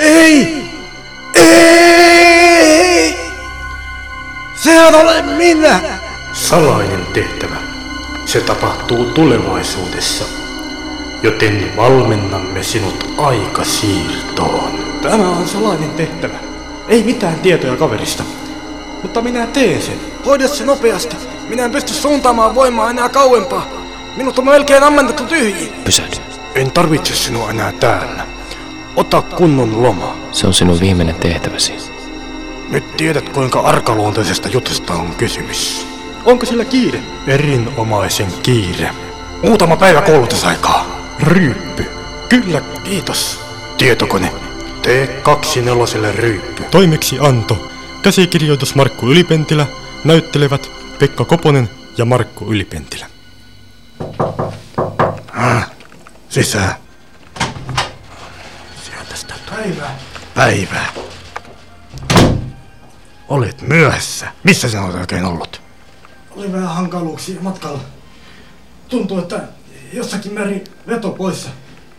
Ei! Ei! Sehän olen minä! Salainen tehtävä. Se tapahtuu tulevaisuudessa, joten valmennamme sinut aikasiirtoon. Tämä on salainen tehtävä. Ei mitään tietoja kaverista. Mutta minä teen sen. Hoida se nopeasti. Minä en pysty suuntaamaan voimaa enää kauempaa. Minut on melkein ammentettu tyhjiin. Pysähdy. En tarvitse sinua enää täällä. Ota kunnon loma. Se on sinun viimeinen tehtäväsi. Nyt tiedät kuinka arkaluontoisesta jutusta on kysymys. Onko sillä kiire? Erinomaisen kiire. Muutama päivä koulutusaikaa. Ryyppy. Kyllä, kiitos. Tietokone. Tee kaksi neloselle ryyppy. Toimeksianto. Käsikirjoitus Markku Ylipentilä. Näyttelevät Pekka Koponen ja Markku Ylipentilä. Sisään. Päivää. Päivää. Olet myöhässä. Missä sinä olet oikein ollut? Oli vähän hankaluuksia matkalla. Tuntuu, että jossakin määrin veto poissa.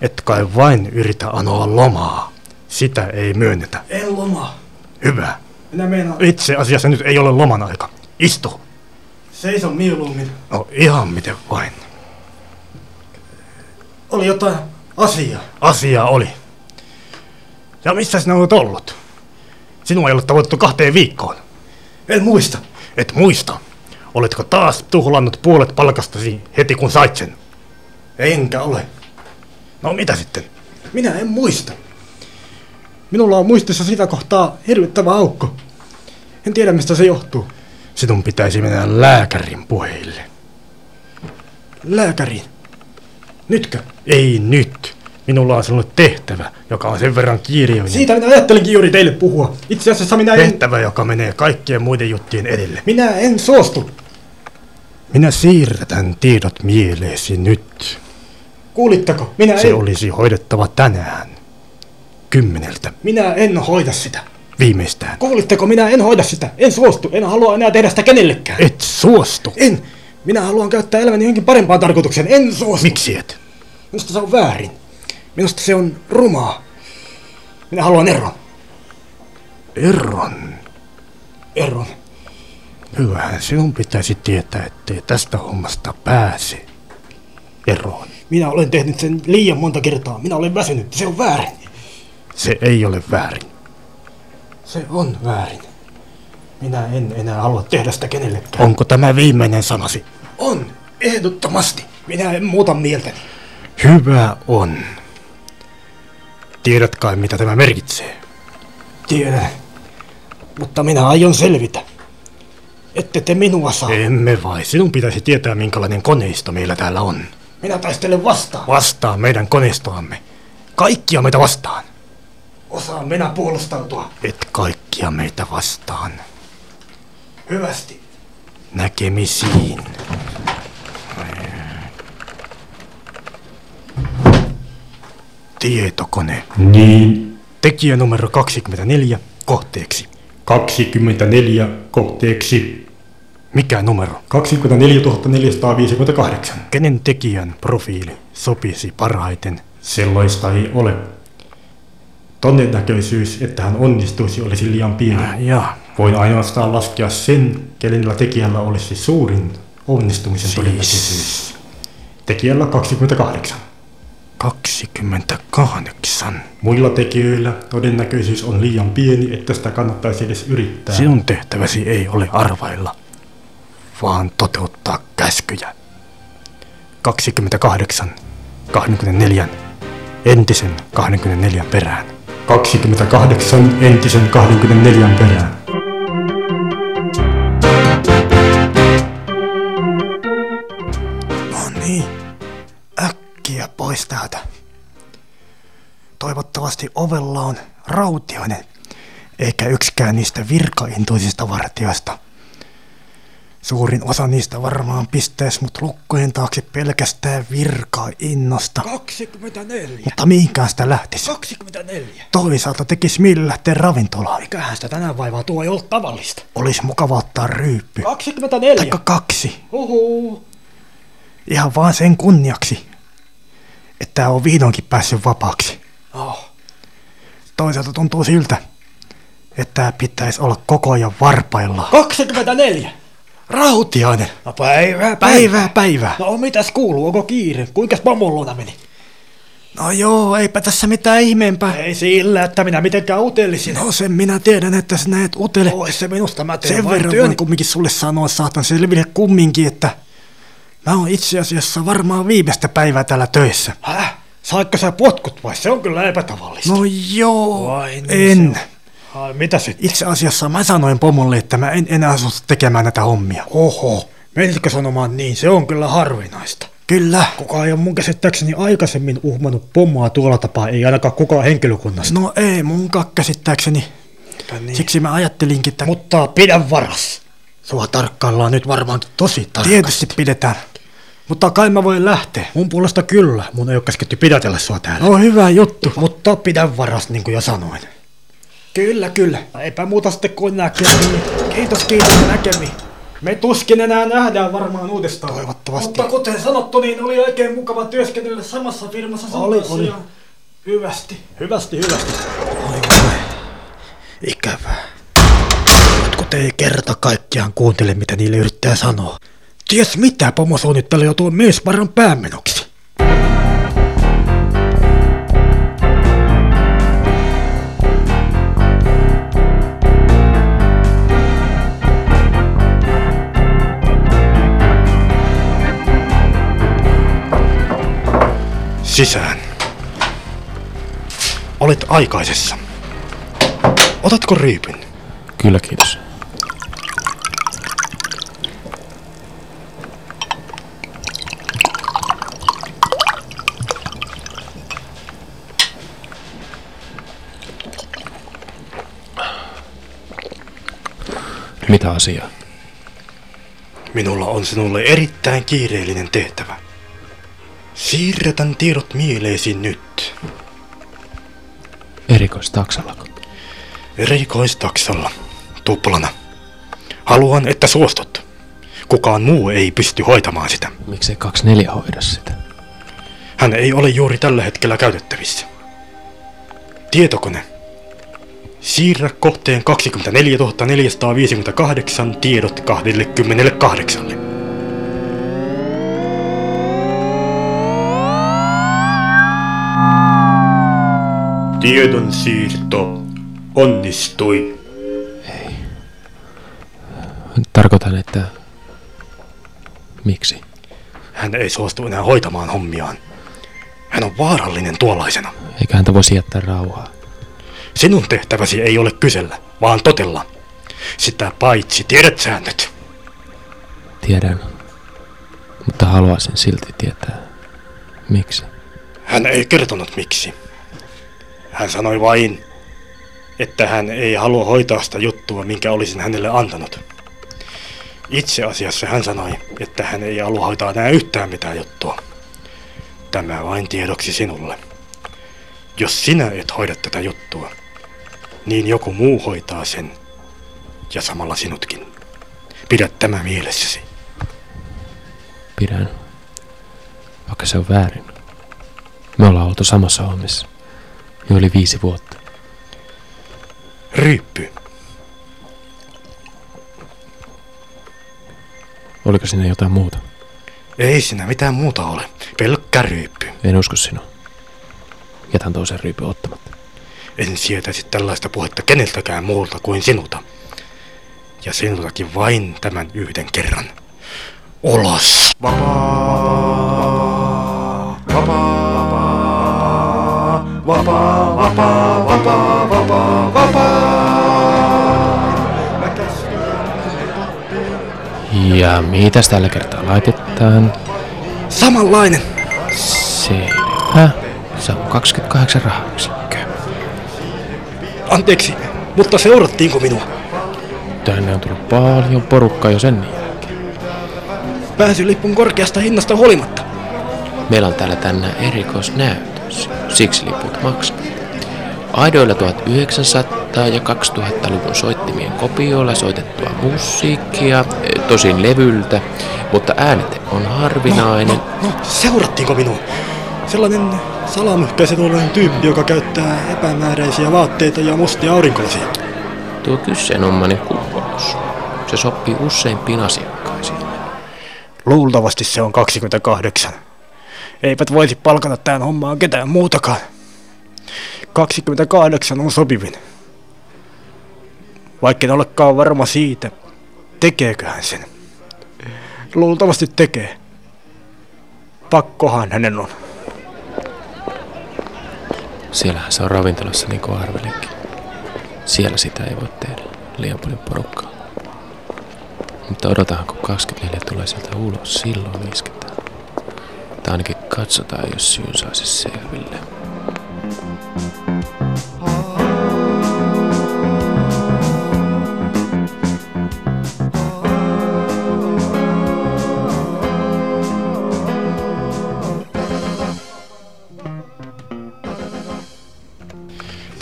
Et kai vain yritä anoa lomaa. Sitä ei myönnetä. En lomaa. Hyvä. Minä meinaan, Itse asiassa nyt ei ole loman aika. Istu. seison mieluummin. No ihan miten vain. Oli jotain asiaa. Asia oli. Ja missä sinä olet ollut? Sinua ei ole tavoitettu kahteen viikkoon. En muista. Et muista. Oletko taas tuhlannut puolet palkastasi heti kun sait sen? Enkä ole. No mitä sitten? Minä en muista. Minulla on muistissa sitä kohtaa hirvittävä aukko. En tiedä mistä se johtuu. Sinun pitäisi mennä lääkärin puheille. Lääkäriin. Nytkö? Ei nyt. Minulla on sinulle tehtävä, joka on sen verran kiireellinen. Siitä minä ajattelinkin juuri teille puhua. Itse asiassa minä en... Tehtävä, joka menee kaikkien muiden juttien edelle. Minä en suostu. Minä siirretän tiedot mieleesi nyt. Kuulitteko? Minä Se en... olisi hoidettava tänään. Kymmeneltä. Minä en hoida sitä. Viimeistään. Kuulitteko? Minä en hoida sitä. En suostu. En halua enää tehdä sitä kenellekään. Et suostu. En. Minä haluan käyttää elämäni johonkin parempaan tarkoitukseen. En suostu. Miksi et? Minusta se on väärin. Minusta se on rumaa. Minä haluan eron. Erron. Eron. Hyvähän sinun pitäisi tietää, ettei tästä hommasta pääse eroon. Minä olen tehnyt sen liian monta kertaa. Minä olen väsynyt. Se on väärin. Se ei ole väärin. Se on väärin. Minä en enää halua tehdä sitä kenellekään. Onko tämä viimeinen sanasi? On. Ehdottomasti. Minä en muuta mieltäni. Hyvä on. Tiedät kai mitä tämä merkitsee? Tiedän. Mutta minä aion selvitä. Ette te minua saa. Emme vai. Sinun pitäisi tietää minkälainen koneisto meillä täällä on. Minä taistelen vastaan. Vastaa meidän koneistoamme. Kaikkia meitä vastaan. Osaan minä puolustautua. Et kaikkia meitä vastaan. Hyvästi. Näkemisiin. Tietokone. Niin, Tekijä numero 24 kohteeksi. 24 kohteeksi. Mikä numero? 24 458. Kenen tekijän profiili sopisi parhaiten? Sellaista ei ole. Todennäköisyys, että hän onnistuisi, olisi liian pieni. Ja Voin ainoastaan laskea sen, kenellä tekijällä olisi suurin onnistumisen todennäköisyys. Tekijällä 28. 28. Muilla tekijöillä todennäköisyys on liian pieni, että sitä kannattaisi edes yrittää. Sinun tehtäväsi ei ole arvailla, vaan toteuttaa käskyjä. 28. 24. Entisen 24 perään. 28 entisen 24 perään. Toivottavasti ovella on rautioinen, eikä yksikään niistä virkaintoisista vartijoista. Suurin osa niistä varmaan pistäisi mut lukkojen taakse pelkästään virkainnosta. 24. Mutta mihinkään sitä lähtisi. 24. Toisaalta tekisi mieli lähteä ravintolaan. Mikähän sitä tänään vaivaa tuo ei ollut tavallista. Olisi mukava ottaa ryyppy. 24. Taikka kaksi. Uhu. Ihan vaan sen kunniaksi, että on vihdoinkin päässyt vapaaksi. Oh. Toisaalta tuntuu siltä, että pitäisi olla koko ajan varpailla. 24! Rautiainen! No päivää, Päivää, päivää. No mitäs kuuluu, onko kiire? Kuinka pomon luona meni? No joo, eipä tässä mitään ihmeempää. Ei sillä, että minä mitenkään utelisin. No sen minä tiedän, että sä näet utele. Ois se minusta, mä teen Sen verran työni. kumminkin sulle sanoa, saatan selville kumminkin, että mä oon itse asiassa varmaan viimeistä päivää täällä töissä. Häh? Saatko sä potkut vai? Se on kyllä epätavallista. No joo, Vai niin en. Ai, mitä sitten? Itse asiassa mä sanoin pomolle, että mä en enää suostu tekemään näitä hommia. Oho, menitkö sanomaan niin? Se on kyllä harvinaista. Kyllä. Kukaan ei ole mun käsittääkseni aikaisemmin uhmannut pommaa tuolla tapaa, ei ainakaan kukaan henkilökunnasta. No ei munkaan käsittääkseni. niin. Siksi mä ajattelinkin, että Mutta pidä varas. Sua tarkkaillaan nyt varmaankin tosi tarkasti. tietysti pidetään. Mutta kai mä voin lähteä. Mun puolesta kyllä. Mun ei ole käsketty pidätellä sua täällä. No hyvä juttu. Mutta pidä varas, niin kuin jo sanoin. Kyllä, kyllä. Eipä muuta sitten kuin näkemiin. Kiitos, kiitos näkemiin. Me tuskin enää nähdään varmaan uudestaan. Toivottavasti. Mutta kuten sanottu, niin oli oikein mukava työskennellä samassa firmassa. sun Oli, kanssa oli. ja Hyvästi. Hyvästi, hyvästi. Ikävää. Jotkut ei kerta kaikkiaan kuuntele, mitä niille yrittää sanoa. Ties mitä pomo suunnittelee jo tuon miesparan päämenoksi. Sisään. Olet aikaisessa. Otatko ryypyn? Kyllä, kiitos. Mitä asiaa? Minulla on sinulle erittäin kiireellinen tehtävä. Siirretän tiedot mieleesi nyt. Erikoistaksallako? Erikoistaksalla. Tuplana. Haluan, että suostut. Kukaan muu ei pysty hoitamaan sitä. Miksei 24 hoida sitä? Hän ei ole juuri tällä hetkellä käytettävissä. Tietokone. Siirrä kohteen 24 458 tiedot 28. Tiedon siirto onnistui. Tarkoitan, että... Miksi? Hän ei suostu enää hoitamaan hommiaan. Hän on vaarallinen tuollaisena. Eikä häntä voisi jättää rauhaa. Sinun tehtäväsi ei ole kysellä, vaan totella. Sitä paitsi tiedät säännöt. Tiedän. Mutta haluaisin silti tietää. Miksi? Hän ei kertonut miksi. Hän sanoi vain, että hän ei halua hoitaa sitä juttua, minkä olisin hänelle antanut. Itse asiassa hän sanoi, että hän ei halua hoitaa enää yhtään mitään juttua. Tämä vain tiedoksi sinulle. Jos sinä et hoida tätä juttua, niin joku muu hoitaa sen. Ja samalla sinutkin. Pidä tämä mielessäsi. Pidän. Vaikka se on väärin. Me ollaan oltu samassa hommissa. Jo yli viisi vuotta. Ryyppy. Oliko sinne jotain muuta? Ei siinä mitään muuta ole. Pelkkä ryyppy. En usko sinua. Jätän toisen ryypyn ottamatta. En sietäisi tällaista puhetta keneltäkään muulta kuin sinulta. Ja sinultakin vain tämän yhden kerran. Ulos! Ja mitäs tällä kertaa laitetaan? Samanlainen! Selvä. Se on 28 rahayksikköä. Anteeksi, mutta seurattiinko minua? Tänne on tullut paljon porukkaa jo sen jälkeen. Pääsylipun korkeasta hinnasta huolimatta. Meillä on täällä tänään erikoisnäytös. Siksi liput maksavat. Aidoilla 1900 ja 2000-luvun soittimien kopioilla soitettua musiikkia, eh, tosin levyltä, mutta äänete on harvinainen. No, no, seurattiinko minua? Sellainen Salamyhkä se tuollainen tyyppi, joka käyttää epämääräisiä vaatteita ja mustia aurinkolasia. Tuo kyseenomainen kuvaus. Se sopii useimpiin asiakkaisiin. Luultavasti se on 28. Eipät voisi palkata tähän hommaan ketään muutakaan. 28 on sopivin. Vaikka en olekaan varma siitä, tekeeköhän sen. Luultavasti tekee. Pakkohan hänen on. Siellähän se on ravintolassa niin kuin arvelinkin. Siellä sitä ei voi tehdä. Liian paljon porukkaa. Mutta odotahan, kun 24 tulee sieltä ulos, silloin isketään. Tai ainakin katsotaan, jos syyn saisi selville.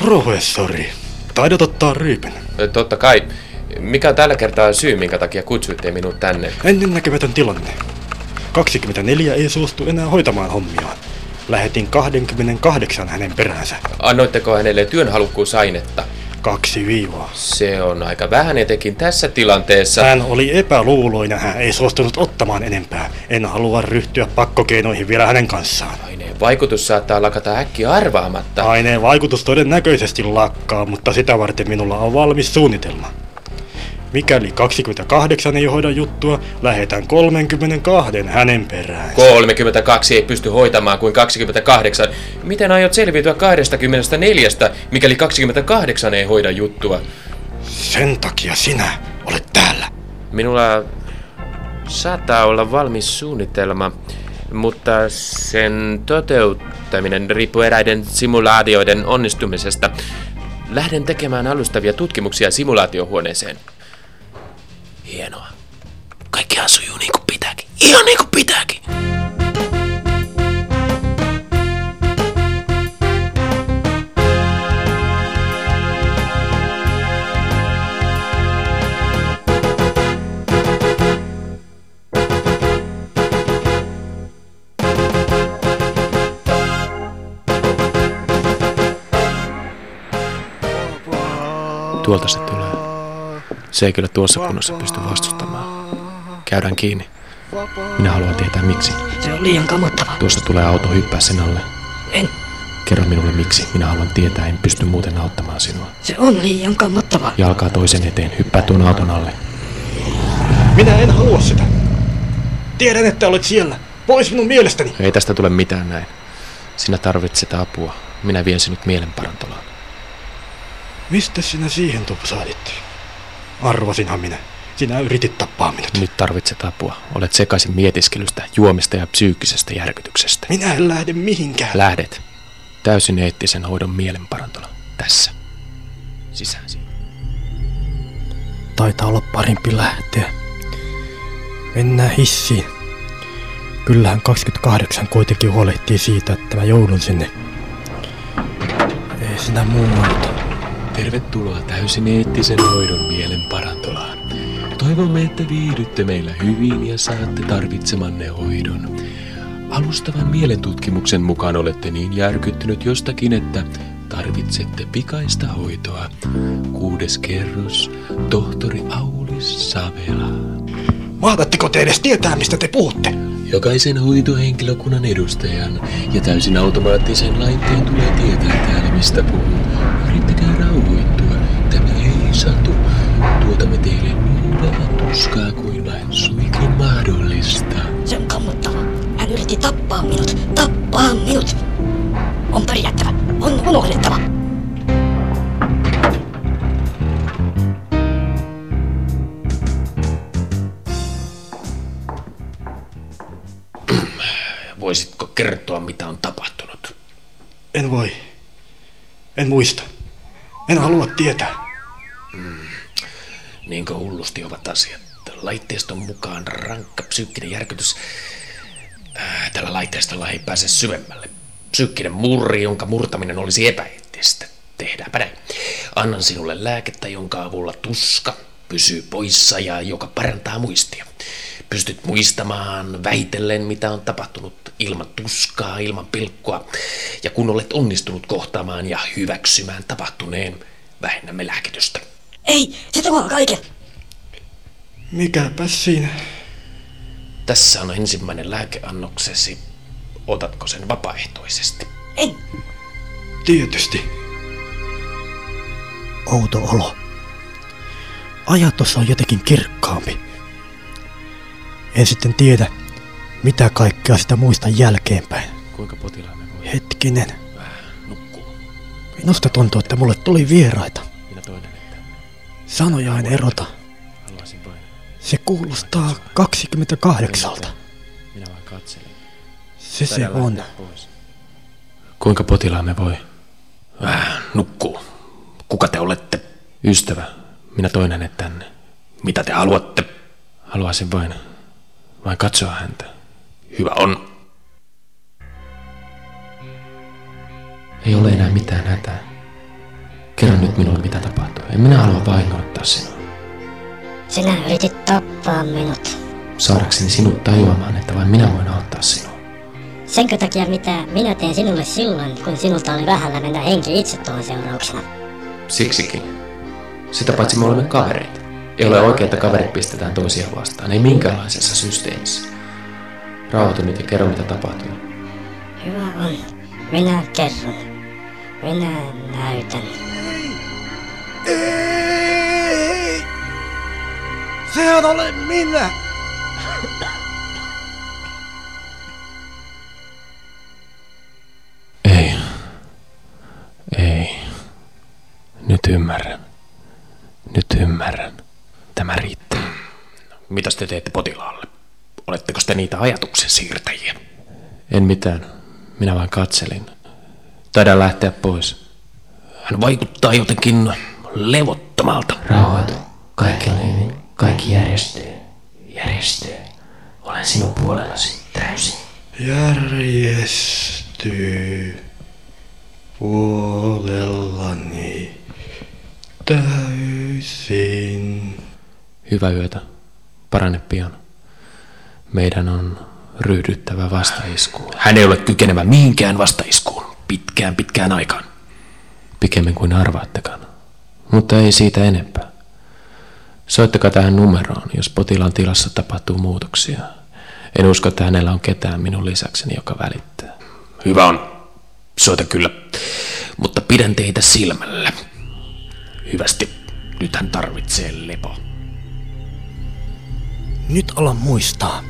Professori, taidat ottaa ryypyn. Totta kai. Mikä on tällä kertaa syy, minkä takia kutsuitte minut tänne? Ennennäkemätön tilanne. 24 ei suostu enää hoitamaan hommiaan. Lähetin 28 hänen peräänsä. Annoitteko hänelle työnhalukkuusainetta? Kaksi viivaa. Se on aika vähän etenkin tässä tilanteessa. Hän oli epäluuloinen, hän ei suostunut ottamaan enempää. En halua ryhtyä pakkokeinoihin vielä hänen kanssaan. Vaikutus saattaa lakata äkkiä arvaamatta. Aineen vaikutus todennäköisesti lakkaa, mutta sitä varten minulla on valmis suunnitelma. Mikäli 28 ei hoida juttua, lähetän 32 hänen perään. 32 ei pysty hoitamaan kuin 28. Miten aiot selviytyä 24, mikäli 28 ei hoida juttua? Sen takia sinä olet täällä. Minulla saattaa olla valmis suunnitelma, mutta sen toteuttaminen riippuu eräiden simulaatioiden onnistumisesta. Lähden tekemään alustavia tutkimuksia simulaatiohuoneeseen. Hienoa. Kaikkihan sujuu niin kuin pitääkin. Ihan niin kuin pitääkin. Tuolta se tulee. Se ei kyllä tuossa kunnossa pysty vastustamaan. Käydään kiinni. Minä haluan tietää miksi. Se on liian kamottava. Tuosta tulee auto hyppää sen alle. En. Kerro minulle miksi. Minä haluan tietää, en pysty muuten auttamaan sinua. Se on liian kammottava. Jalkaa toisen eteen, hyppää tuon auton alle. Minä en halua sitä. Tiedän, että olet siellä. Pois minun mielestäni. Ei tästä tule mitään näin. Sinä tarvitset apua. Minä vien sinut mielenparantolaan. Mistä sinä siihen tupsaadit? Arvasinhan minä. Sinä yritit tappaa minut. Nyt tarvitset apua. Olet sekaisin mietiskelystä, juomista ja psyykkisestä järkytyksestä. Minä en lähde mihinkään. Lähdet. Täysin eettisen hoidon mielenparantola. Tässä. Sisään siihen. Taitaa olla parempi lähteä. Mennään hissiin. Kyllähän 28 kuitenkin huolehtii siitä, että mä joudun sinne. Ei sinä muualta. Tervetuloa täysin eettisen hoidon mielenparantolaan. Toivomme, että viihdytte meillä hyvin ja saatte tarvitsemanne hoidon. Alustavan mielentutkimuksen mukaan olette niin järkyttynyt jostakin, että tarvitsette pikaista hoitoa. Kuudes kerros, tohtori Aulis Savela. Mahdatteko te edes tietää, mistä te puhutte? Jokaisen hoitohenkilökunnan edustajan ja täysin automaattisen laitteen tulee tietää täällä mistä puhuu. Satu. Tuotamme teille niin vähän tuskaa kuin vain suikin mahdollista. Se on kammottava. Hän yritti tappaa minut. Tappaa minut. On pärjättävä. On unohdettava. Voisitko kertoa, mitä on tapahtunut? En voi. En muista. En halua tietää. Niinkö hullusti ovat asiat? Laitteiston mukaan rankka psyykkinen järkytys. Äh, Tällä laitteistolla ei pääse syvemmälle. Psyykkinen murri, jonka murtaminen olisi epäeettistä. Tehdäänpä näin. Annan sinulle lääkettä, jonka avulla tuska pysyy poissa ja joka parantaa muistia. Pystyt muistamaan väitellen, mitä on tapahtunut ilman tuskaa, ilman pilkkoa. Ja kun olet onnistunut kohtaamaan ja hyväksymään tapahtuneen, vähennämme lääkitystä. Ei, se tuhoaa kaiken. Mikäpä siinä? Tässä on ensimmäinen lääkeannoksesi. Otatko sen vapaaehtoisesti? En. Tietysti. Outo olo. Ajatus on jotenkin kirkkaampi. En sitten tiedä, mitä kaikkea sitä muistan jälkeenpäin. Kuinka potilaamme voi Hetkinen. nukkua? Minusta tuntuu, että mulle tuli vieraita. Sanoja en erota. Se kuulostaa 28. Minä vain katselin. Se se on. Kuinka potilaamme voi? Vähän nukkuu. Kuka te olette? Ystävä. Minä toinen tänne. Mitä te haluatte? Haluaisin vain, vain katsoa häntä. Hyvä on. Ei ole enää mitään hätää. Kerro nyt minulle, mitä tapahtui. En minä halua vahingoittaa sinua. Sinä yritit tappaa minut. Saadakseni sinut tajuamaan, että vain minä voin auttaa sinua. Senkö takia mitä minä tein sinulle silloin, kun sinulta oli vähällä mennä henki itse tuon seurauksena. Siksikin. Sitä paitsi me olemme kavereita. Ei ole oikein, että kaverit pistetään toisiaan vastaan, ei minkäänlaisessa systeemissä. Rauhoitu nyt ja kerro, mitä tapahtui. Hyvä on. Minä kerron. Minä näytän. Ei! Sehän olen minä! Ei. Ei. Nyt ymmärrän. Nyt ymmärrän. Tämä riittää. Mitä te teette potilaalle? Oletteko te niitä ajatuksen siirtäjiä? En mitään. Minä vain katselin. Taidan lähteä pois. Hän vaikuttaa jotenkin levottomalta. Rauhoitu. Kaikki on hyvin. Kaikki järjestyy. Järjestyy. Olen sinun puolellasi täysin. Järjestyy puolellani täysin. Hyvää yötä. Parane pian. Meidän on ryhdyttävä vastaiskuun. Hän ei ole kykenevä mihinkään vastaiskuun. Pitkään pitkään aikaan. Pikemmin kuin arvaattekaan. Mutta ei siitä enempää. Soittakaa tähän numeroon, jos potilaan tilassa tapahtuu muutoksia. En usko, että hänellä on ketään minun lisäkseni, joka välittää. Hyvä on. Soita kyllä. Mutta pidän teitä silmällä. Hyvästi. Nyt hän tarvitsee lepoa. Nyt alan muistaa.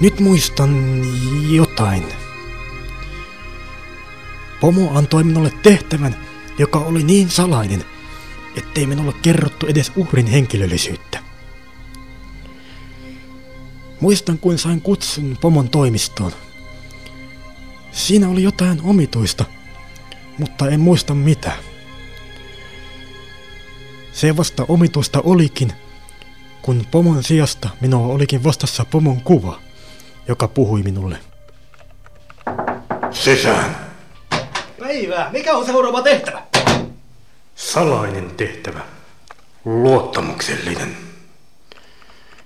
Nyt muistan jotain. Pomo antoi minulle tehtävän, joka oli niin salainen, ettei minulle kerrottu edes uhrin henkilöllisyyttä. Muistan, kuin sain kutsun pomon toimistoon. Siinä oli jotain omituista, mutta en muista mitä. Se vasta omituista olikin, kun pomon sijasta minua olikin vastassa pomon kuva, joka puhui minulle. Sisään. Päivää, mikä on seuraava tehtävä? Salainen tehtävä. Luottamuksellinen.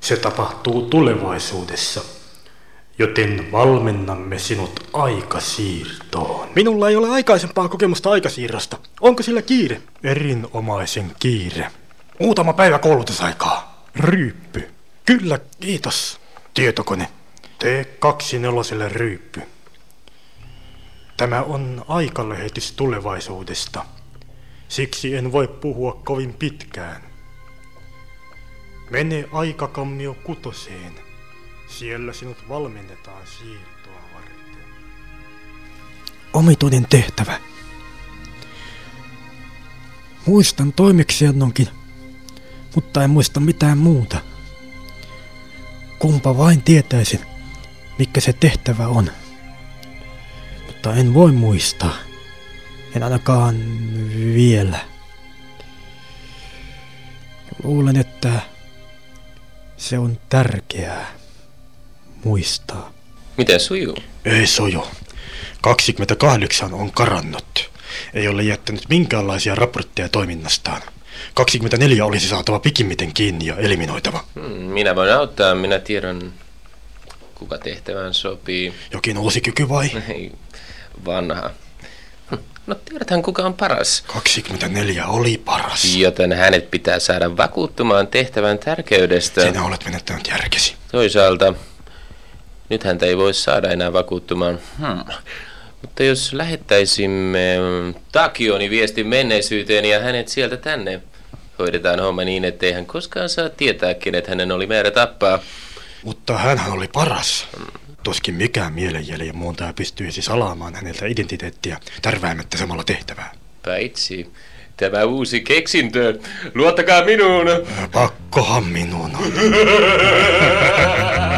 Se tapahtuu tulevaisuudessa, joten valmennamme sinut aikasiirtoon. Minulla ei ole aikaisempaa kokemusta aikasiirrosta. Onko sillä kiire? Erinomaisen kiire. Muutama päivä koulutusaikaa. Ryyppy. Kyllä, kiitos. Tietokone. Tee kaksi neloselle ryyppy. Tämä on aikalähetys tulevaisuudesta. Siksi en voi puhua kovin pitkään. Mene aikakammio kutoseen. Siellä sinut valmennetaan siirtoa varten. Omituinen tehtävä. Muistan toimeksiannonkin, mutta en muista mitään muuta. Kumpa vain tietäisin, mikä se tehtävä on. Mutta en voi muistaa. En ainakaan vielä. Luulen, että se on tärkeää muistaa. Miten sujuu? Ei sojo. 28 on karannut. Ei ole jättänyt minkäänlaisia raportteja toiminnastaan. 24 olisi saatava pikimmiten kiinni ja eliminoitava. Hmm, Minä voin auttaa, minä tiedän... Kuka tehtävään sopii? Jokin uusi kyky vai? Ei, vanha. No tiedäthän kuka on paras. 24 oli paras. Joten hänet pitää saada vakuuttumaan tehtävän tärkeydestä. Sinä olet menettänyt järkesi. Toisaalta, nyt häntä ei voi saada enää vakuuttumaan. Hmm. Mutta jos lähettäisimme Takioni viestin menneisyyteen ja hänet sieltä tänne, hoidetaan homma niin, ettei hän koskaan saa tietää, kenet hänen oli määrä tappaa. Mutta hänhän oli paras. Tuskin mikään mielenjäljen muuntaja pystyisi salaamaan häneltä identiteettiä tärväämättä samalla tehtävää. Paitsi tämä uusi keksintö. Luottakaa minuun. Pakkohan minun on.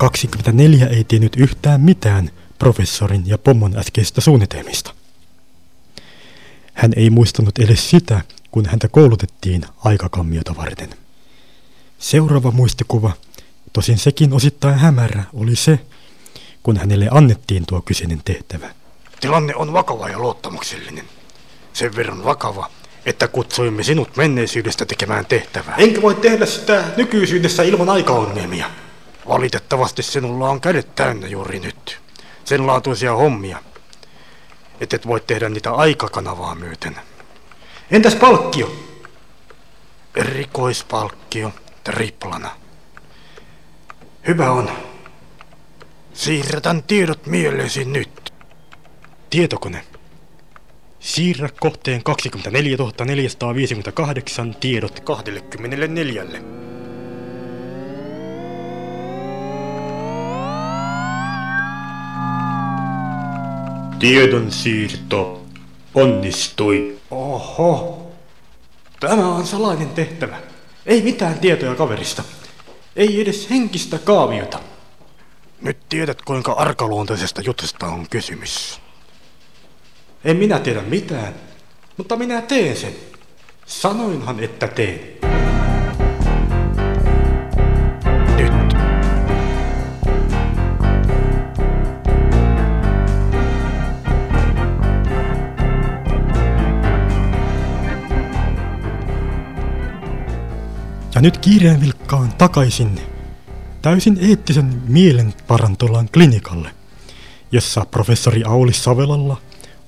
Kaksikymmentäneljä ei tiennyt yhtään mitään professorin ja pommon äskeistä suunnitelmista. Hän ei muistanut edes sitä, kun häntä koulutettiin aikakammiota varten. Seuraava muistikuva, tosin sekin osittain hämärä, oli se, kun hänelle annettiin tuo kyseinen tehtävä. Tilanne on vakava ja luottamuksellinen. Sen verran vakava, että kutsuimme sinut menneisyydestä tekemään tehtävää. Enkä voi tehdä sitä nykyisyydessä ilman aikaongelmia. Valitettavasti sinulla on kädet täynnä juuri nyt. Sen laatuisia hommia. Et et voi tehdä niitä aikakanavaa myöten. Entäs palkkio? Erikoispalkkio triplana. Hyvä on. Siirretän tiedot mieleesi nyt. Tietokone. Siirrä kohteen 24 458 tiedot 24. Tiedon siirto onnistui. Oho. Tämä on salainen tehtävä. Ei mitään tietoja kaverista. Ei edes henkistä kaaviota. Nyt tiedät, kuinka arkaluontoisesta jutusta on kysymys. En minä tiedä mitään, mutta minä teen sen. Sanoinhan, että teen. Ja nyt kiireen vilkkaan takaisin täysin eettisen mielenparantolan klinikalle, jossa professori Auli Savelalla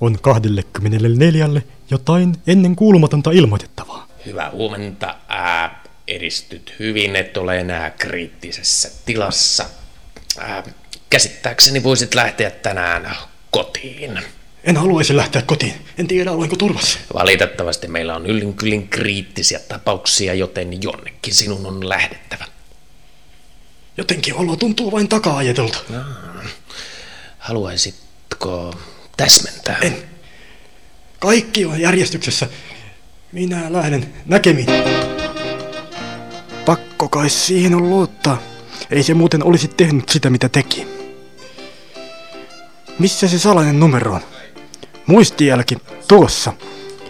on 24 jotain ennen kuulumatonta ilmoitettavaa. Hyvää huomenta. Ää, edistyt hyvin, et ole enää kriittisessä tilassa. Ää, käsittääkseni voisit lähteä tänään kotiin. En haluaisi lähteä kotiin. En tiedä, olenko turvassa. Valitettavasti meillä on yllin kyllin kriittisiä tapauksia, joten jonnekin sinun on lähdettävä. Jotenkin olo tuntuu vain taka-ajetulta. Haluaisitko täsmentää? En. Kaikki on järjestyksessä. Minä lähden näkemiin. Pakko kai siihen on luottaa. Ei se muuten olisi tehnyt sitä, mitä teki. Missä se salainen numero on? Muistijälki tuossa.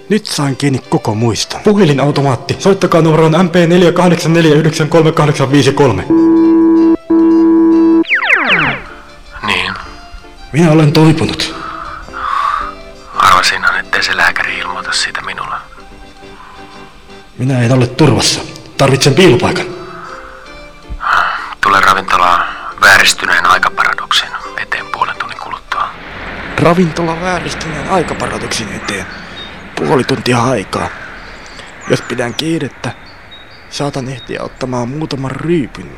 Nyt sain kiinni koko muiston. Puhelinautomaatti. Soittakaa numeroon MP484938853. Niin. Minä olen toipunut. Arvasinhan, ettei se lääkäri ilmoita siitä minulle. Minä en ole turvassa. Tarvitsen piilopaikan. Tule ravintolaan vääristyneen Ravintola vääristyneen aikaparadoksin eteen. Puoli tuntia aikaa. Jos pidän kiirettä, saatan ehtiä ottamaan muutaman ryypyn.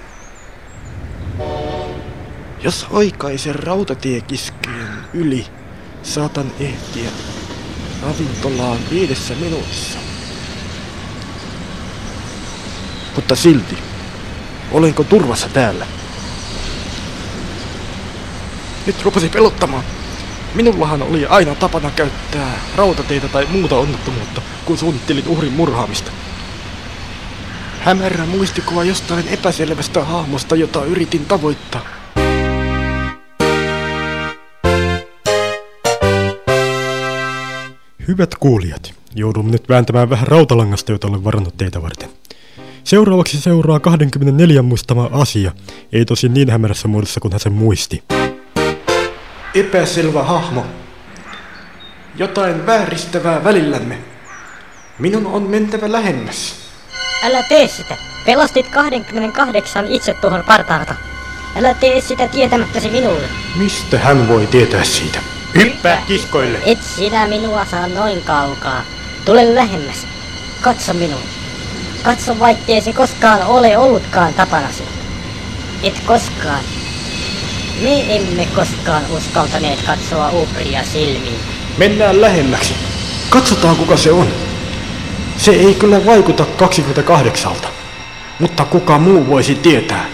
Jos oikaisen rautatiekiskojen yli, saatan ehtiä ravintolaan viidessä minuutissa. Mutta silti, olenko turvassa täällä? Nyt rupesi pelottamaan. Minullahan oli aina tapana käyttää rautateitä tai muuta onnettomuutta, kun suunnittelin uhrin murhaamista. Hämärä muistikuva jostain epäselvästä hahmosta, jota yritin tavoittaa. Hyvät kuulijat, Joudumme nyt vääntämään vähän rautalangasta, jota olen varannut teitä varten. Seuraavaksi seuraa 24 muistama asia, ei tosin niin hämärässä muodossa kuin hän sen muisti. Epäselvä hahmo. Jotain vääristävää välillämme. Minun on mentävä lähemmäs. Älä tee sitä. Pelastit 28 itse tuohon partaalta. Älä tee sitä tietämättäsi minulle. Mistä hän voi tietää siitä? Hyppää kiskoille! Et sinä minua saa noin kaukaa. Tule lähemmäs. Katso minua. Katso vaikkei se koskaan ole ollutkaan tapanasi. Et koskaan. Me emme koskaan uskaltaneet katsoa uhria silmiin. Mennään lähemmäksi. Katsotaan kuka se on. Se ei kyllä vaikuta 28. Mutta kuka muu voisi tietää?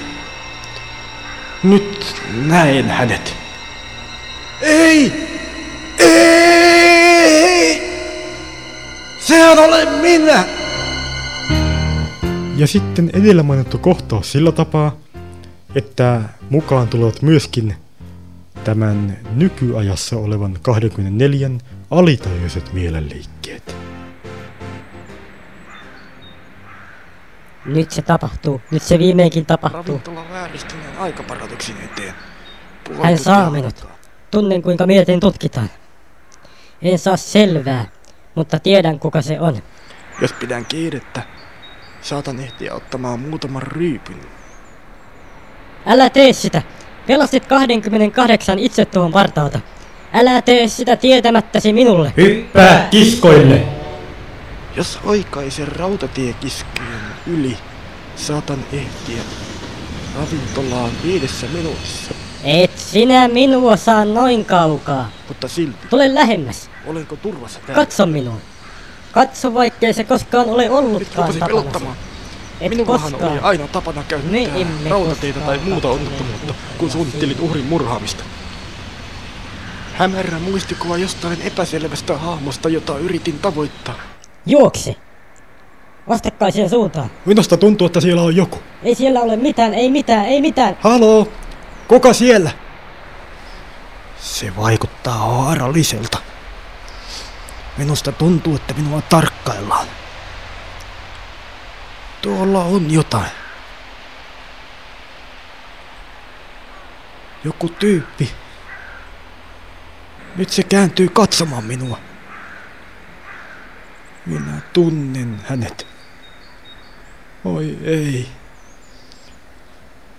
Nyt näen hänet. Ei! Ei! Sehän olen minä! Ja sitten edellä mainittu kohtaus sillä tapaa, että mukaan tulevat myöskin tämän nykyajassa olevan 24 alitajuiset mielenliikkeet. Nyt se tapahtuu. Nyt se viimeinkin tapahtuu. Vääristyneen aikaparadoksin eteen. Hän saa minut. aikaa. Tunnen kuinka mietin tutkitaan. En saa selvää, mutta tiedän kuka se on. Jos pidän kiirettä, saatan ehtiä ottamaan muutaman ryypyn. Älä tee sitä. Pelastit 28 itse tuohon partaalta. Älä tee sitä tietämättäsi minulle. Hyppää kiskoille! Jos oikaisen rautatiekiskojen yli, saatan ehtiä ravintolaan viidessä minuutissa. Et sinä minua saa noin kaukaa. Mutta silti, Tule lähemmäs. olenko turvassa täällä? Katso minua. Katso vaikkei se koskaan ole Nyt ollutkaan rupesin tapanasi. Et Minullahan koskaan. oli aina tapana käyttää emme rautateitä tai muuta onnettomuutta, kun suunnittelit uhrin murhaamista. Hämärä muistikuva jostain epäselvästä hahmosta, jota yritin tavoittaa. Juoksi. Vastakkaiseen suuntaan. Minusta tuntuu, että siellä on joku. Ei siellä ole mitään, ei mitään, ei mitään. Haloo! Kuka siellä? Se vaikuttaa haaralliselta. Minusta tuntuu, että minua tarkkaillaan. Tuolla on jotain. Joku tyyppi. Nyt se kääntyy katsomaan minua. Minä tunnen hänet. Oi ei.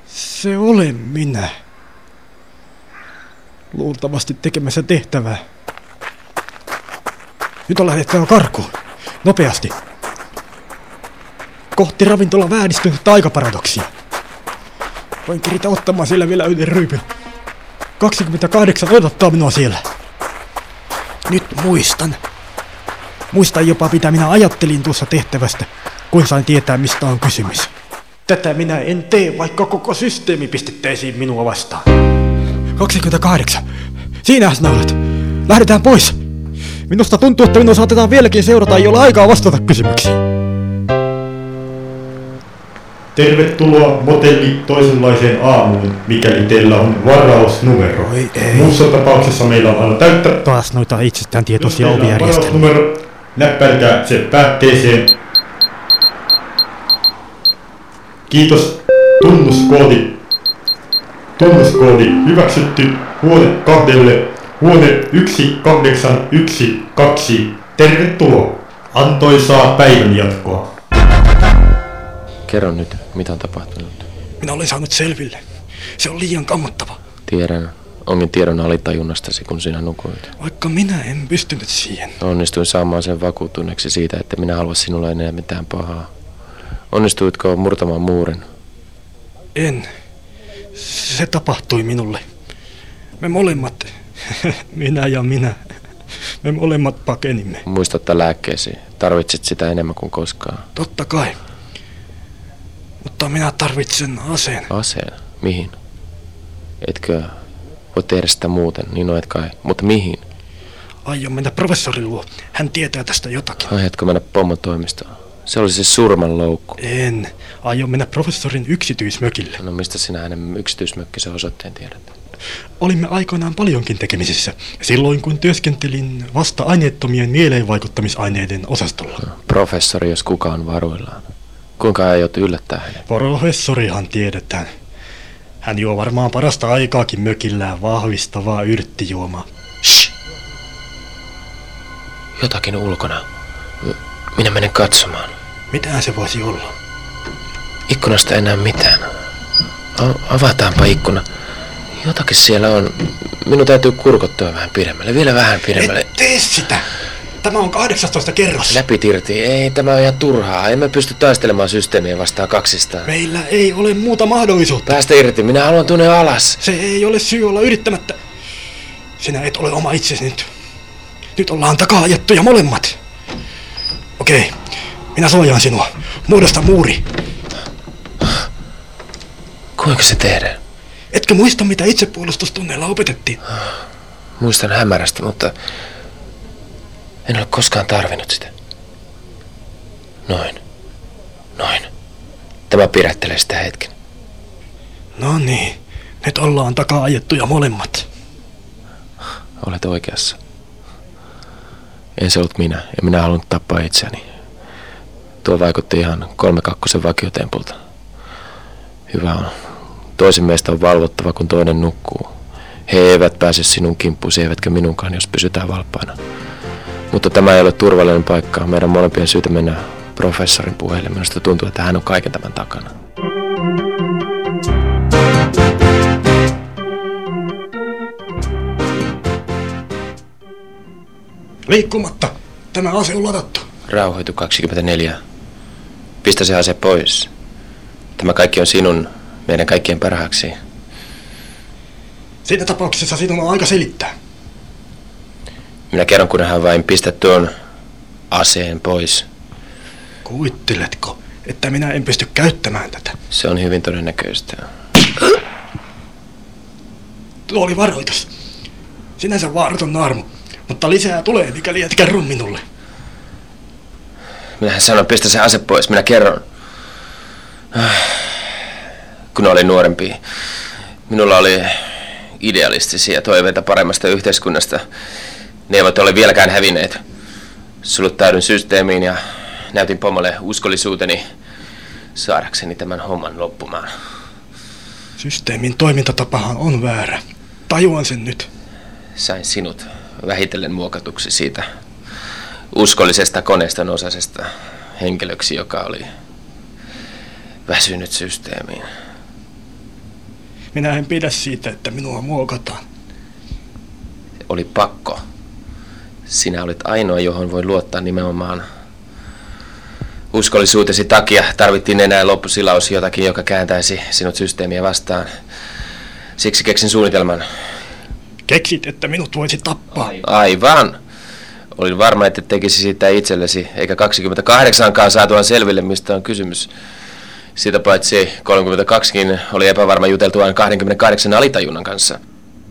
Se olen minä. Luultavasti tekemässä tehtävää. Nyt on lähdettävä karkuun. Nopeasti. Kohti ravintolan vääristynyttä aikaparadoksia. Voin kiritä ottamaan siellä vielä yhden ryypyn. 28 odottaa minua siellä. Nyt muistan. Muistan jopa mitä minä ajattelin tuossa tehtävästä, kun sain tietää mistä on kysymys. Tätä minä en tee, vaikka koko systeemi pistettäisiin minua vastaan. 28. Siinähän sinä olet. Lähdetään pois. Minusta tuntuu, että minua saatetaan vieläkin seurata, ei ole aikaa vastata kysymyksiin. Tervetuloa motelli toisenlaiseen aamuun, mikäli teillä on varausnumero. Oi ei. Muussa tapauksessa meillä on aina täyttä. Taas noita itsestään tietoisia ovijärjestelmiä. varausnumero, näppäilkää se päätteeseen. Kiitos. Tunnuskoodi. Tunnuskoodi hyväksytty. Huone kahdelle. Huone 1812. Tervetuloa. Antoisaa päivän jatkoa. Kerro nyt, mitä on tapahtunut. Minä olen saanut selville. Se on liian kammottava. Tiedän, onkin tiedon alitajunnastasi, kun sinä nukuit. Vaikka minä en pystynyt siihen. Onnistuin saamaan sen vakuuttuneeksi siitä, että minä halua sinulle enää mitään pahaa. Onnistuitko murtamaan muurin? En. Se tapahtui minulle. Me molemmat, minä ja minä, me molemmat pakenimme. Muistatta lääkkeesi. Tarvitset sitä enemmän kuin koskaan. Totta kai. Mutta minä tarvitsen aseen. Aseen? Mihin? Etkö voi tehdä sitä muuten? Niin no et kai. Mutta mihin? Aion mennä professorin luo. Hän tietää tästä jotakin. Aiotko mennä pommon toimistoon? Se olisi se surman loukku. En. Aion mennä professorin yksityismökille. No mistä sinä hänen yksityismökkisen osoitteen tiedät? Olimme aikoinaan paljonkin tekemisissä, silloin kun työskentelin vasta aineettomien mieleenvaikuttamisaineiden osastolla. Professori, jos kuka on varuillaan. Kuinka aiot yllättää hänet? Professorihan tiedetään. Hän juo varmaan parasta aikaakin mökillään vahvistavaa yrttijuomaa. Shh! Jotakin ulkona. Minä menen katsomaan. Mitä se voisi olla? Ikkunasta ei näe mitään. A- avataanpa ikkuna. Jotakin siellä on. Minun täytyy kurkottua vähän pidemmälle. Vielä vähän pidemmälle. Et tee sitä! Tämä on 18 kerros. Läpit irti. Ei, tämä on ihan turhaa. Emme pysty taistelemaan systeemiä vastaan kaksistaan. Meillä ei ole muuta mahdollisuutta. Päästä irti. Minä haluan tunne alas. Se ei ole syy olla yrittämättä. Sinä et ole oma itsesi nyt. Nyt ollaan takaa ajettuja molemmat. Okei, minä suojaan sinua. Muodosta muuri. Kuinka se tehdään? Etkö muista, mitä itsepuolustustunneilla opetettiin? Muistan hämärästi, mutta en ole koskaan tarvinnut sitä. Noin. Noin. Tämä pidättelee sitä hetken. No niin, nyt ollaan takaa ajettuja molemmat. Olet oikeassa. En se ollut minä, ja minä halunnut tappaa itseäni. Tuo vaikutti ihan kolme kakkosen vakiotempulta. Hyvä on. Toisen meistä on valvottava, kun toinen nukkuu. He eivät pääse sinun kimppuusi, eivätkä minunkaan, jos pysytään valppaina. Mutta tämä ei ole turvallinen paikka. Meidän molempien syytä mennä professorin puheelle. Minusta tuntuu, että hän on kaiken tämän takana. Liikkumatta. Tämä ase on ladattu. Rauhoitu 24. Pistä se ase pois. Tämä kaikki on sinun, meidän kaikkien parhaaksi. Siinä tapauksessa sinun on aika selittää. Minä kerron, kunhan vain pistä tuon aseen pois. Kuvitteletko, että minä en pysty käyttämään tätä? Se on hyvin todennäköistä. Tuo oli varoitus. Sinänsä vaaraton naarmu, mutta lisää tulee, mikäli kerro minulle. Minähän sanon, pistä se ase pois. Minä kerron. Kun olin nuorempi, minulla oli idealistisia toiveita paremmasta yhteiskunnasta. Ne eivät ole vieläkään hävinneet. Suluttaudun systeemiin ja näytin pomolle uskollisuuteni saadakseni tämän homman loppumaan. Systeemin toimintatapahan on väärä. Tajuan sen nyt. Sain sinut vähitellen muokatuksi siitä uskollisesta koneiston osasesta henkilöksi, joka oli väsynyt systeemiin. Minä en pidä siitä, että minua muokataan. Oli pakko. Sinä olit ainoa, johon voi luottaa nimenomaan. Uskollisuutesi takia tarvittiin enää loppusilaus jotakin, joka kääntäisi sinut systeemiä vastaan. Siksi keksin suunnitelman. Keksit, että minut voisi tappaa. Aivan. Olin varma, että tekisi siitä itsellesi, eikä 28kaan saatuaan selville, mistä on kysymys. Siitä paitsi 32kin oli epävarma juteltuaan 28 alitajunnan kanssa.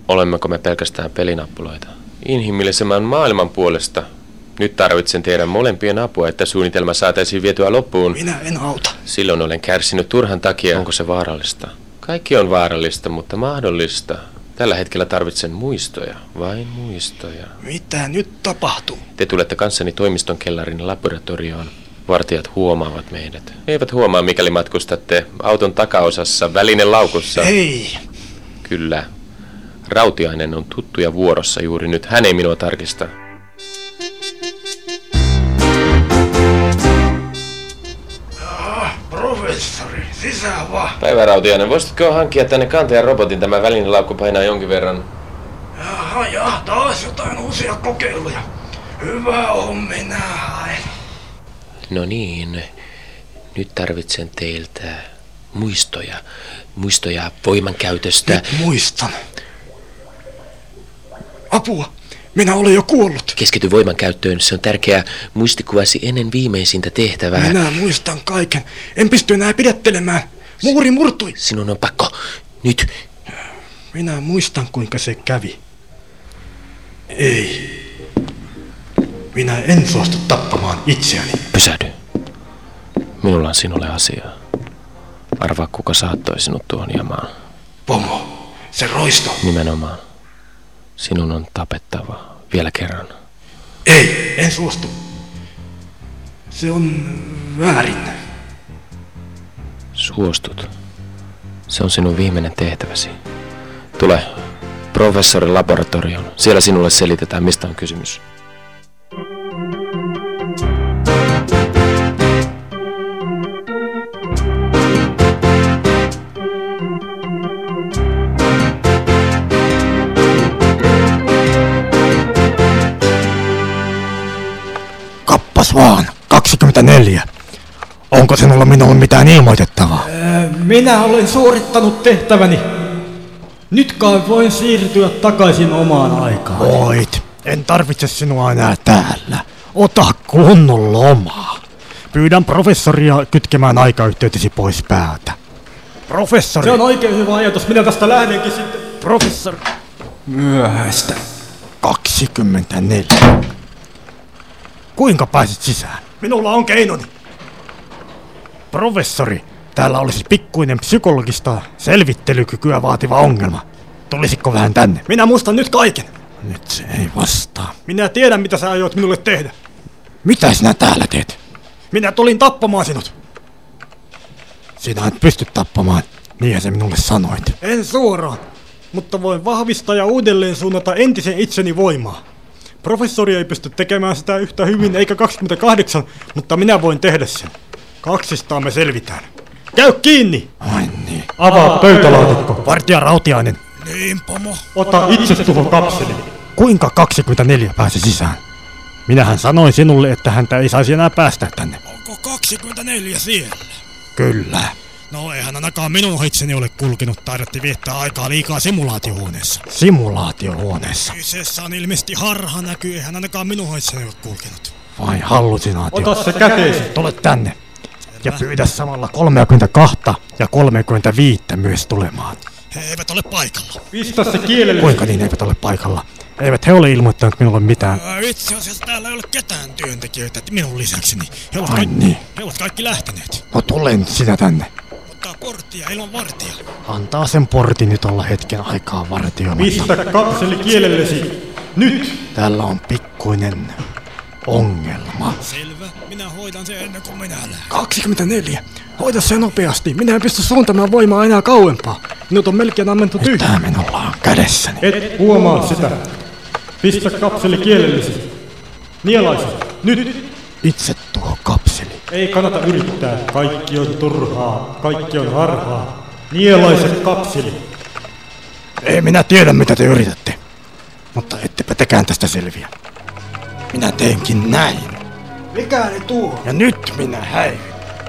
Olemmeko me pelkästään pelinappuloita? Inhimillisemmän maailman puolesta. Nyt tarvitsen teidän molempien apua, että suunnitelma saataisiin vietyä loppuun. Minä en auta. Silloin olen kärsinyt turhan takia. Onko se vaarallista? Kaikki on vaarallista, mutta mahdollista. Tällä hetkellä tarvitsen muistoja, vain muistoja. Mitä nyt tapahtuu? Te tulette kanssani toimiston kellarin laboratorioon. Vartijat huomaavat meidät. He eivät huomaa, mikäli matkustatte auton takaosassa, välinen laukussa. Ei. Kyllä. Rautiainen on tuttuja vuorossa juuri nyt. Hän ei minua tarkista. Professori, sisään vaan. Päivä Rautiainen, voisitko hankkia tänne kantajan robotin? Tämä välinen laukku painaa jonkin verran. Jaha, ja taas jotain uusia kokeiluja. Hyvä on, minä. No niin, nyt tarvitsen teiltä muistoja. Muistoja voimankäytöstä. Nyt muistan. Apua, minä olen jo kuollut. Keskity voimankäyttöön, se on tärkeää muistikuvasi ennen viimeisintä tehtävää. Minä muistan kaiken. En pysty enää pidättelemään. Muuri murtui. Sinun on pakko. Nyt. Minä muistan, kuinka se kävi. Ei. Minä en suostu tappamaan itseäni. Pysähdy. Minulla on sinulle asiaa. Arvaa, kuka saattoi sinut tuohon jamaan. Pomo, Se roisto. Nimenomaan. Sinun on tapettava. Vielä kerran. Ei, en suostu. Se on väärin. Suostut. Se on sinun viimeinen tehtäväsi. Tule professorin laboratorioon. Siellä sinulle selitetään, mistä on kysymys. 24. Onko sinulla minulle mitään ilmoitettavaa? Minä olen suorittanut tehtäväni. Nyt kai voin siirtyä takaisin omaan aikaan. Voit. En tarvitse sinua enää täällä. Ota kunnon lomaa. Pyydän professoria kytkemään aikayhteytesi pois päältä. Professori! Se on oikein hyvä ajatus. Minä tästä lähdenkin sitten. Professori! Myöhäistä. 24. Kuinka pääsit sisään? Minulla on keinoni. Professori, täällä olisi pikkuinen psykologista selvittelykkyä vaativa ongelma. Tulisitko vähän tänne? Minä muistan nyt kaiken. Nyt se ei vastaa. Minä tiedän, mitä sä aiot minulle tehdä. Mitä sinä täällä teet? Minä tulin tappamaan sinut. Sinä et pysty tappamaan. Niinhän se minulle sanoit. En suoraan, mutta voin vahvistaa ja uudelleen suunnata entisen itseni voimaa. Professori ei pysty tekemään sitä yhtä hyvin eikä 28, mutta minä voin tehdä sen. Kaksistaan me selvitään. Käy kiinni! Ai niin. Avaa pöytälaatikko. Vartija Rautiainen, Niin, pomo. Ota itse tuohon kapseli. kuinka 24 pääsi sisään? Minähän sanoin sinulle, että häntä ei saisi enää päästä tänne. Onko 24 siellä? Kyllä. No eihän ainakaan minun itseni ole kulkenut. Taidatti viettää aikaa liikaa simulaatiohuoneessa. Simulaatiohuoneessa. Kyseessä on ilmeisesti harha näky, eihän ainakaan minun itseni ole kulkenut. Vai hallusinaatio? Ota se käteesi. Tule tänne. Ja pyydä samalla 32 ja 35 myös tulemaan. He eivät ole paikalla. Pistä se kielelle. Kuinka niin eivät ole paikalla? Eivät he ole ilmoittaneut minulle mitään. Ää, Itse asiassa täällä ei ole ketään työntekijöitä minun lisäkseni. He ovat, Ai kaikki, niin. he ovat kaikki lähteneet. No tule nyt sinä tänne. Ottaa porttia ilman vartija. Antaa sen portin nyt olla hetken aikaa vartioimatta. Pistä kapseli kielellesi. Nyt! Täällä on pikkuinen ongelma. Selvä. Minä hoidan sen ennen kuin minä lähden. 24. Hoida se nopeasti. Minä en pysty suuntamaan voimaa enää kauempaa. Minut on melkein ammentu tyhjä. Tää minulla on kädessäni. Et huomaa sitä. Pistä kapseli kielellesi. Nielaisi. Nyt! Itse tuo kapseli. Ei kannata yrittää. Kaikki on turhaa. Kaikki on harhaa. Nielaise kapseli. Ei minä tiedä mitä te yritätte. Mutta ettepä tekään tästä selviä. Minä teenkin näin. Mikään ei tuo. Ja nyt minä häivyn.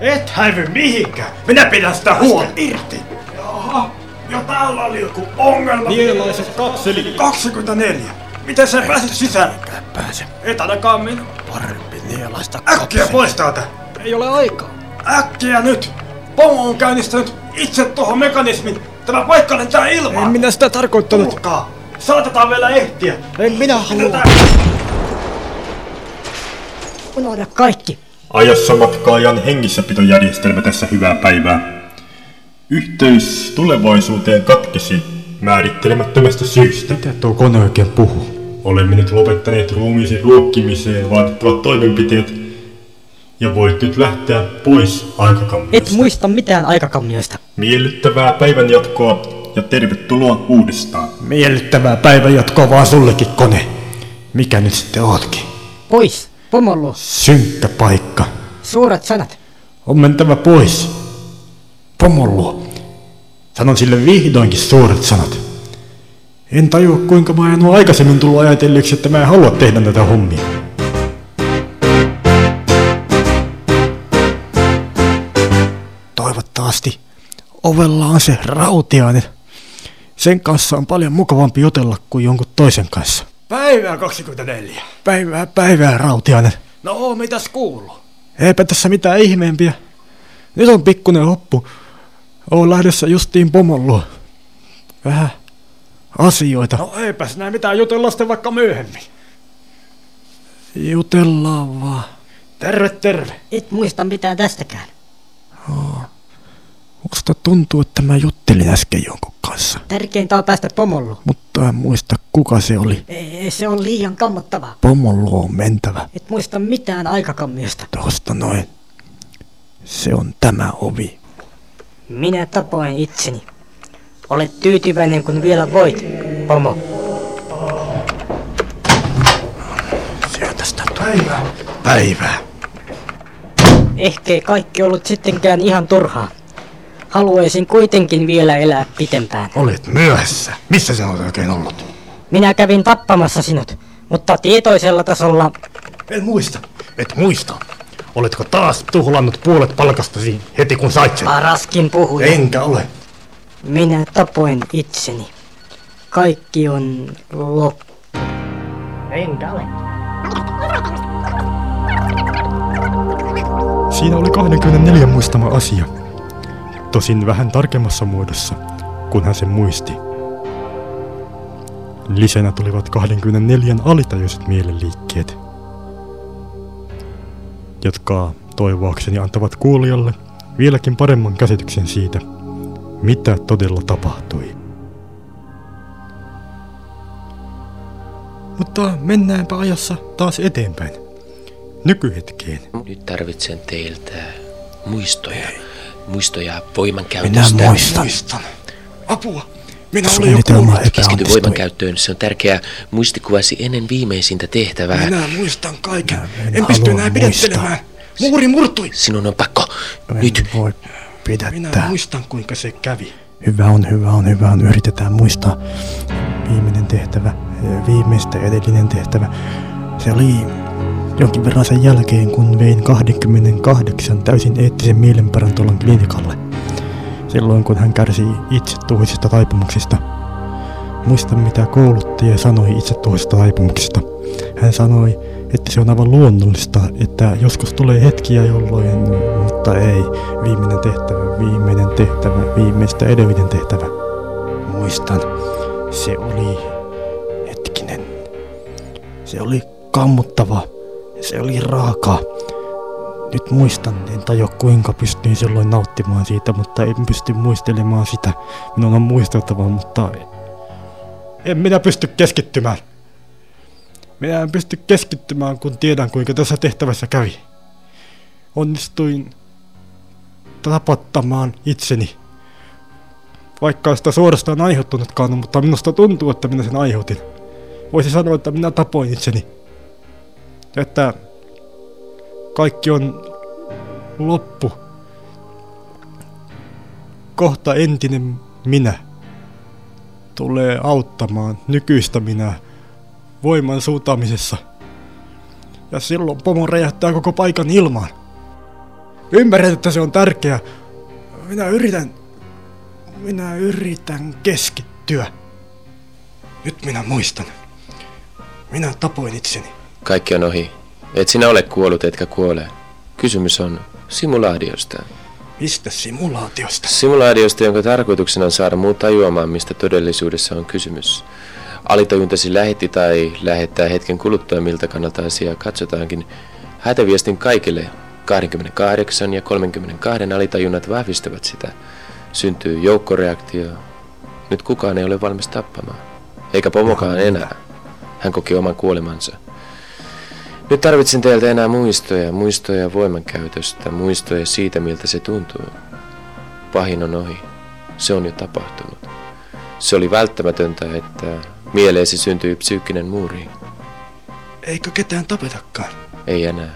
Et häivy mihinkään. Minä pidän sitä huolta. irti. Ja täällä oli joku ongelma. Nielaiset kapseli. 24. Miten sä pääsit sisään? Pääse. Et ainakaan minä. Parempi nielaista Äkkiä kapseli. pois täältä. Ei ole aikaa. Äkkiä nyt. Pomo on käynnistänyt itse tuohon mekanismin. Tämä paikka lentää ilmaan. En minä sitä tarkoittanut. Tulkaa. Saatetaan vielä ehtiä. En minä halua. Unohda kaikki. Ajassa matkaajan hengissäpitojärjestelmä tässä hyvää päivää. Yhteys tulevaisuuteen katkesi määrittelemättömästä syystä. Mitä tuo kone oikein puhuu? Olemme nyt lopettaneet ruumiisi ruokkimiseen vaadittavat toimenpiteet ja voit nyt lähteä pois Et aikakammiosta. muista mitään aikakammioista. Miellyttävää päivänjatkoa ja tervetuloa uudestaan. Miellyttävää päivänjatkoa vaan sullekin kone. Mikä nyt sitten ootkin? Pois. Pomon luo. Synkkä paikka. Suuret sanat. On mentävä pois. Pomon luo. Sanon sille vihdoinkin suuret sanat. En tajua kuinka mä en ole aikaisemmin tullut ajatelleeksi, että mä en halua tehdä näitä hommia. Toivottavasti ovella on se rautiainen. Sen kanssa on paljon mukavampi jutella kuin jonkun toisen kanssa. Päivää 24. Päivää päivää rautiainen. No oo, mitäs kuuluu? Eipä tässä mitään ihmeempiä. Nyt on pikkunen hoppu. Oon lähdössä justiin pomon luo. Vähän asioita. No eipäs näin mitään jutella sitten vaikka myöhemmin. Jutellaan vaan. Terve, terve. Et muista mitään tästäkään. Musta tuntuu, että mä juttelin äsken jonkun kanssa. Tärkeintä on päästä pomollu. Mutta en muista, kuka se oli. Ei, se on liian kammottavaa. Pomon luo on mentävä. Et muista mitään aikakammiosta. Tuosta noin. Se on tämä ovi. Minä tapoin itseni. Olet tyytyväinen, kun vielä voit, pomo. Sieltä sitä päivää. Päivää. Ehkä ei kaikki ollut sittenkään ihan turhaa. Haluaisin kuitenkin vielä elää pitempään. Olet myöhässä. Missä sä olet oikein ollut? Minä kävin tappamassa sinut, mutta tietoisella tasolla En muista. Et muista. Oletko taas tuhlannut puolet palkastasi heti kun sait sen? paraskin puhuja. Enkä ole. Minä tapoin itseni. Kaikki on loppu. Enkä ole. Siinä oli 24 muistama asia. Tosin vähän tarkemmassa muodossa, kun hän sen muisti. Lisänä tulivat 24 alitajuiset mielenliikkeet, jotka toivoakseni antavat kuulijalle vieläkin paremman käsityksen siitä, mitä todella tapahtui. Mutta mennäänpä ajassa taas eteenpäin. Nykyhetkeen. Nyt tarvitsen teiltä muistoja. Muistoja Minä voimankäytöstä. muistan. muistan. Apua. Minä olen jo kuullut. Keskity voimankäyttöön. Se on tärkeää muistikuvasi ennen viimeisintä tehtävää. Minä muistan kaiken. en En pysty enää pidettelemään. Muuri murtui. Sinun on pakko. En Nyt. voi Minä pidättää. muistan kuinka se kävi. Hyvä on, hyvä on, hyvä on. Yritetään muistaa viimeinen tehtävä, viimeistä edellinen tehtävä. Se oli jonkin verran sen jälkeen, kun vein 28 täysin eettisen mielenparantolan klinikalle. Silloin, kun hän kärsi itsetuhoisista taipumuksista. Muistan, mitä kouluttaja sanoi itsetuhoisista taipumuksista. Hän sanoi, että se on aivan luonnollista, että joskus tulee hetkiä, jolloin, mutta ei, viimeinen tehtävä, viimeinen tehtävä, viimeistä edellinen tehtävä. Muistan, se oli, hetkinen, se oli kammottava, se oli raaka. Nyt muistan, en tajua kuinka pystyin silloin nauttimaan siitä, mutta en pysty muistelemaan sitä. Minun on muisteltava, mutta en minä pysty keskittymään. Minä en pysty keskittymään, kun tiedän kuinka tässä tehtävässä kävi. Onnistuin tapattamaan itseni. Vaikka sitä suorastaan aiheuttanutkaan, mutta minusta tuntuu, että minä sen aiheutin. Voisi sanoa, että minä tapoin itseni. Että kaikki on loppu. Kohta entinen minä tulee auttamaan nykyistä minä voiman suutamisessa. Ja silloin pomo räjähtää koko paikan ilmaan. Ymmärrän, että se on tärkeää. Minä yritän... Minä yritän keskittyä. Nyt minä muistan. Minä tapoin itseni. Kaikki on ohi. Et sinä ole kuollut etkä kuole. Kysymys on simulaatiosta. Mistä simulaatiosta? Simulaatiosta, jonka tarkoituksena on saada muut tajuamaan, mistä todellisuudessa on kysymys. Alitajuntasi lähetti tai lähettää hetken kuluttua, miltä kannalta asiaa katsotaankin. Hätäviestin kaikille 28 ja 32 alitajunnat vahvistavat sitä. Syntyy joukkoreaktio. Nyt kukaan ei ole valmis tappamaan. Eikä pomokaan enää. Hän koki oman kuolemansa. Nyt tarvitsen teiltä enää muistoja, muistoja voimankäytöstä, muistoja siitä, miltä se tuntuu. Pahin on ohi. Se on jo tapahtunut. Se oli välttämätöntä, että mieleesi syntyi psyykkinen muuri. Eikö ketään tapetakaan? Ei enää.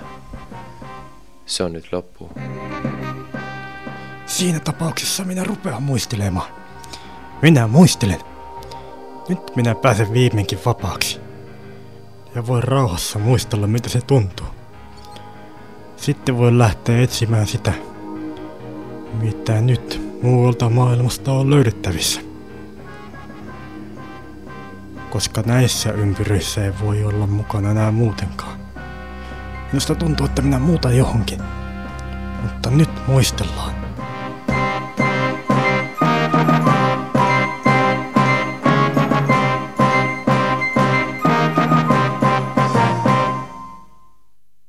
Se on nyt loppu. Siinä tapauksessa minä rupean muistelemaan. Minä muistelen. Nyt minä pääsen viimeinkin vapaaksi. Ja voin rauhassa muistella, mitä se tuntuu. Sitten voin lähteä etsimään sitä, mitä nyt muualta maailmasta on löydettävissä. Koska näissä ympyröissä ei voi olla mukana enää muutenkaan. Minusta tuntuu, että minä muutan johonkin. Mutta nyt muistellaan.